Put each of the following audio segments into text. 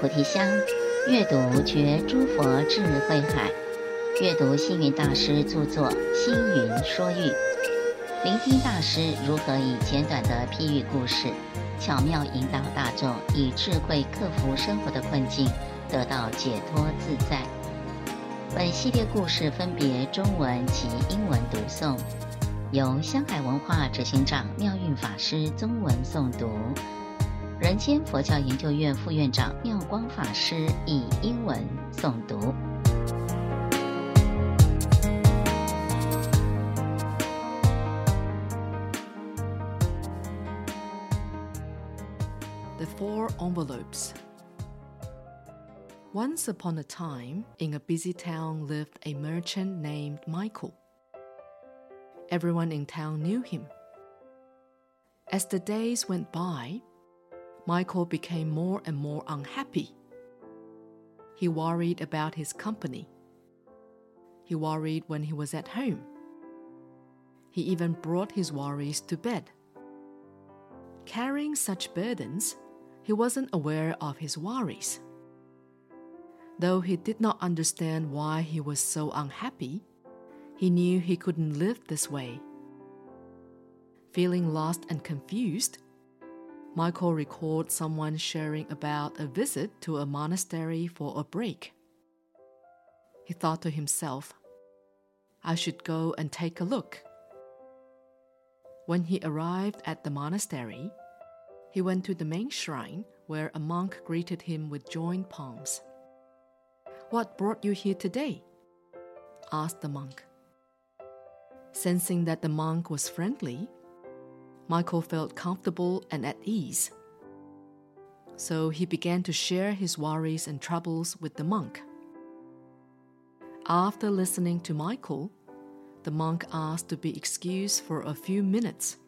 菩提香，阅读觉诸佛智慧海，阅读星云大师著作《星云说喻》，聆听大师如何以简短的譬喻故事，巧妙引导大众以智慧克服生活的困境，得到解脱自在。本系列故事分别中文及英文读诵，由香海文化执行长妙运法师中文诵读。人间佛教研究院副院长妙光法师以英文诵读。The Four Envelopes. Once upon a time, in a busy town lived a merchant named Michael. Everyone in town knew him. As the days went by, Michael became more and more unhappy. He worried about his company. He worried when he was at home. He even brought his worries to bed. Carrying such burdens, he wasn't aware of his worries. Though he did not understand why he was so unhappy, he knew he couldn't live this way. Feeling lost and confused, Michael recalled someone sharing about a visit to a monastery for a break. He thought to himself, I should go and take a look. When he arrived at the monastery, he went to the main shrine where a monk greeted him with joined palms. What brought you here today? asked the monk. Sensing that the monk was friendly, Michael felt comfortable and at ease. So he began to share his worries and troubles with the monk. After listening to Michael, the monk asked to be excused for a few minutes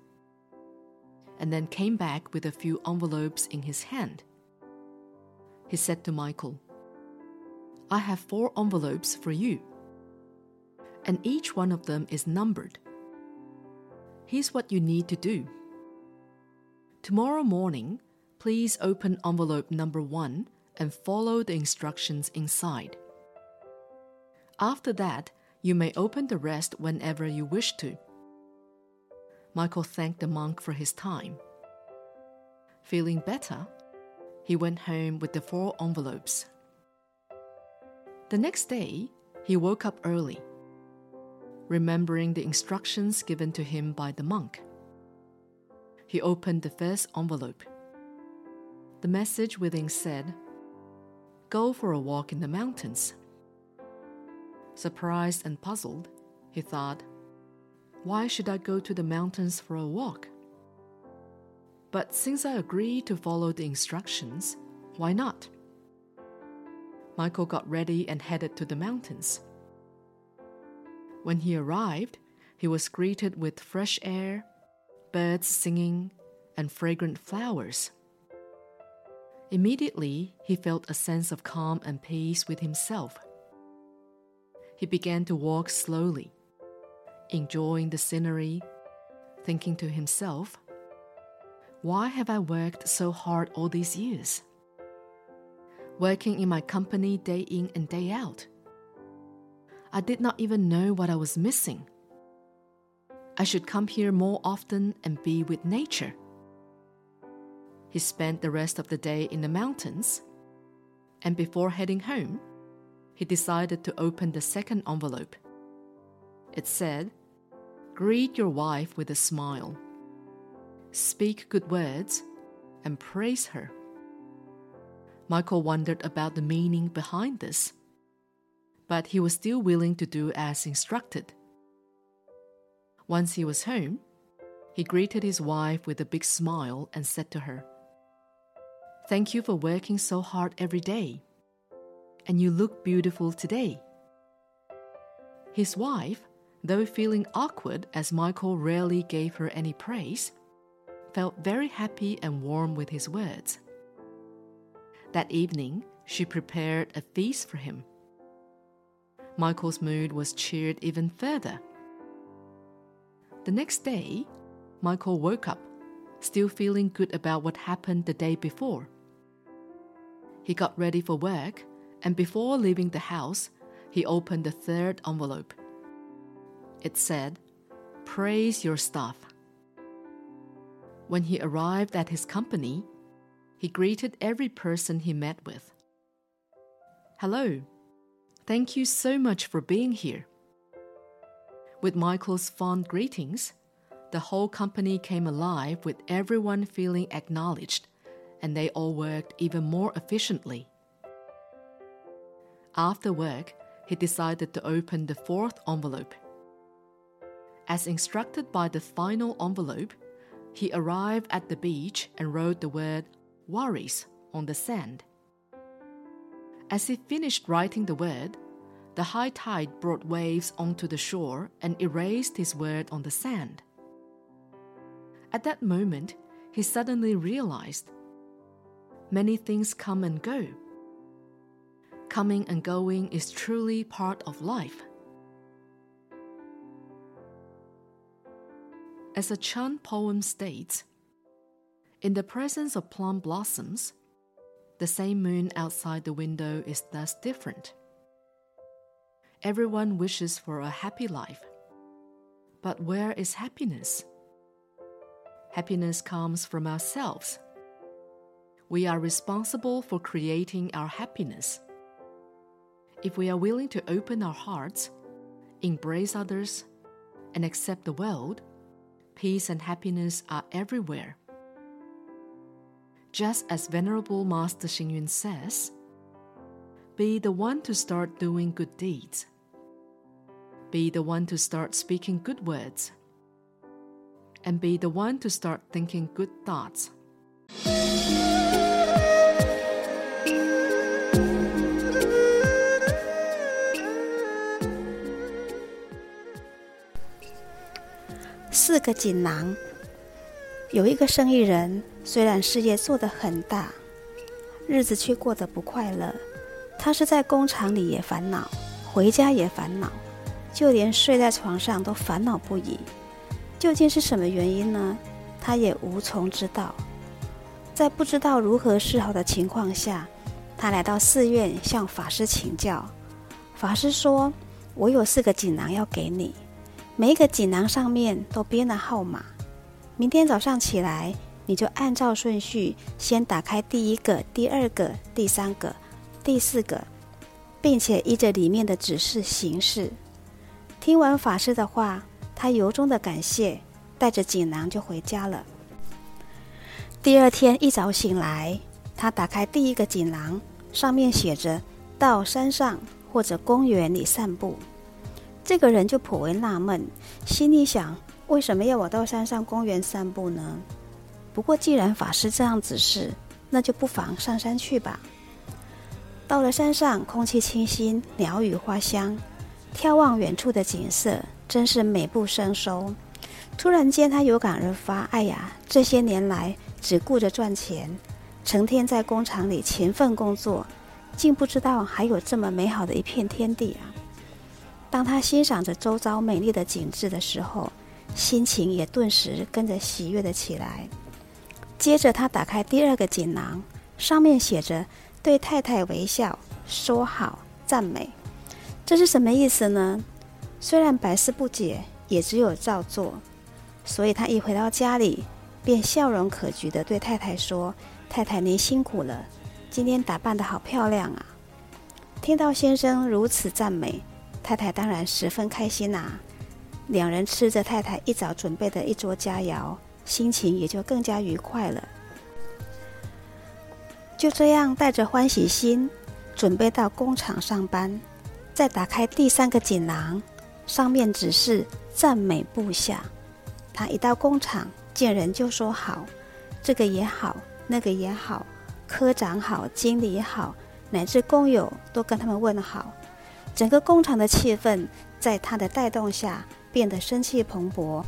and then came back with a few envelopes in his hand. He said to Michael, I have four envelopes for you, and each one of them is numbered. Here's what you need to do. Tomorrow morning, please open envelope number one and follow the instructions inside. After that, you may open the rest whenever you wish to. Michael thanked the monk for his time. Feeling better, he went home with the four envelopes. The next day, he woke up early remembering the instructions given to him by the monk. He opened the first envelope. The message within said, Go for a walk in the mountains. Surprised and puzzled, he thought, Why should I go to the mountains for a walk? But since I agreed to follow the instructions, why not? Michael got ready and headed to the mountains. When he arrived, he was greeted with fresh air, birds singing, and fragrant flowers. Immediately, he felt a sense of calm and peace with himself. He began to walk slowly, enjoying the scenery, thinking to himself, Why have I worked so hard all these years? Working in my company day in and day out I did not even know what I was missing. I should come here more often and be with nature. He spent the rest of the day in the mountains, and before heading home, he decided to open the second envelope. It said, Greet your wife with a smile, speak good words, and praise her. Michael wondered about the meaning behind this but he was still willing to do as instructed. Once he was home, he greeted his wife with a big smile and said to her, Thank you for working so hard every day, and you look beautiful today. His wife, though feeling awkward as Michael rarely gave her any praise, felt very happy and warm with his words. That evening, she prepared a feast for him. Michael's mood was cheered even further. The next day, Michael woke up, still feeling good about what happened the day before. He got ready for work, and before leaving the house, he opened the third envelope. It said, Praise your staff. When he arrived at his company, he greeted every person he met with. Hello. Thank you so much for being here. With Michael's fond greetings, the whole company came alive with everyone feeling acknowledged, and they all worked even more efficiently. After work, he decided to open the fourth envelope. As instructed by the final envelope, he arrived at the beach and wrote the word worries on the sand. As he finished writing the word, the high tide brought waves onto the shore and erased his word on the sand. At that moment, he suddenly realized many things come and go. Coming and going is truly part of life. As a Chan poem states, in the presence of plum blossoms, the same moon outside the window is thus different. Everyone wishes for a happy life. But where is happiness? Happiness comes from ourselves. We are responsible for creating our happiness. If we are willing to open our hearts, embrace others, and accept the world, peace and happiness are everywhere. Just as Venerable Master Hsing Yun says, be the one to start doing good deeds. Be the one to start speaking good words and be the one to start thinking good thoughts. 四个锦囊。有一个生意人，虽然事业做得很大，日子却过得不快乐。 他是在工厂里也烦恼，回家也烦恼，就连睡在床上都烦恼不已。究竟是什么原因呢？他也无从知道。在不知道如何是好的情况下，他来到寺院向法师请教。法师说：“我有四个锦囊要给你，每一个锦囊上面都编了号码。明天早上起来，你就按照顺序先打开第一个、第二个、第三个、第四个，并且依着里面的指示行事。”听完法师的话。他由衷的感谢，带着锦囊就回家了。第二天一早醒来，他打开第一个锦囊，上面写着“到山上或者公园里散步”。这个人就颇为纳闷，心里想：为什么要我到山上公园散步呢？不过既然法师这样指示，那就不妨上山去吧。到了山上，空气清新，鸟语花香，眺望远处的景色。真是美不胜收。突然间，他有感而发：“哎呀，这些年来只顾着赚钱，成天在工厂里勤奋工作，竟不知道还有这么美好的一片天地啊！”当他欣赏着周遭美丽的景致的时候，心情也顿时跟着喜悦了起来。接着，他打开第二个锦囊，上面写着“对太太微笑，说好，赞美”。这是什么意思呢？虽然百思不解，也只有照做。所以他一回到家里，便笑容可掬地对太太说：“太太，您辛苦了，今天打扮得好漂亮啊！”听到先生如此赞美，太太当然十分开心呐。两人吃着太太一早准备的一桌佳肴，心情也就更加愉快了。就这样，带着欢喜心，准备到工厂上班。再打开第三个锦囊。上面只是赞美部下，他一到工厂见人就说好，这个也好，那个也好，科长好，经理好，乃至工友都跟他们问好。整个工厂的气氛在他的带动下变得生气蓬勃，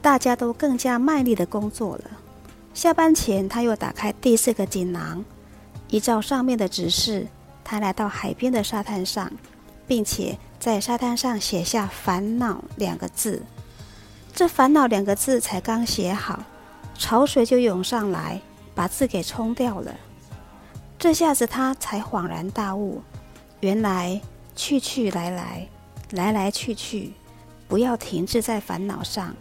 大家都更加卖力的工作了。下班前，他又打开第四个锦囊，依照上面的指示，他来到海边的沙滩上。并且在沙滩上写下“烦恼”两个字。这“烦恼”两个字才刚写好，潮水就涌上来，把字给冲掉了。这下子他才恍然大悟，原来去去来来，来来去去，不要停滞在烦恼上，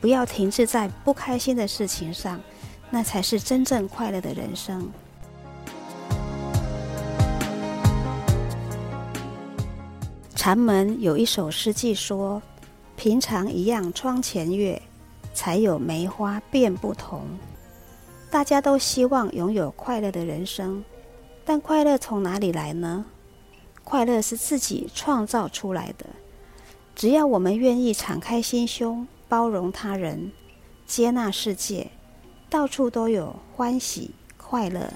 不要停滞在不开心的事情上，那才是真正快乐的人生。禅门有一首诗记说：“平常一样窗前月，才有梅花变不同。”大家都希望拥有快乐的人生，但快乐从哪里来呢？快乐是自己创造出来的。只要我们愿意敞开心胸，包容他人，接纳世界，到处都有欢喜快乐。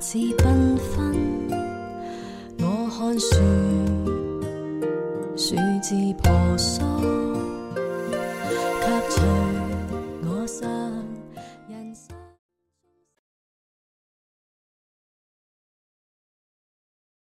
似缤纷，我看树，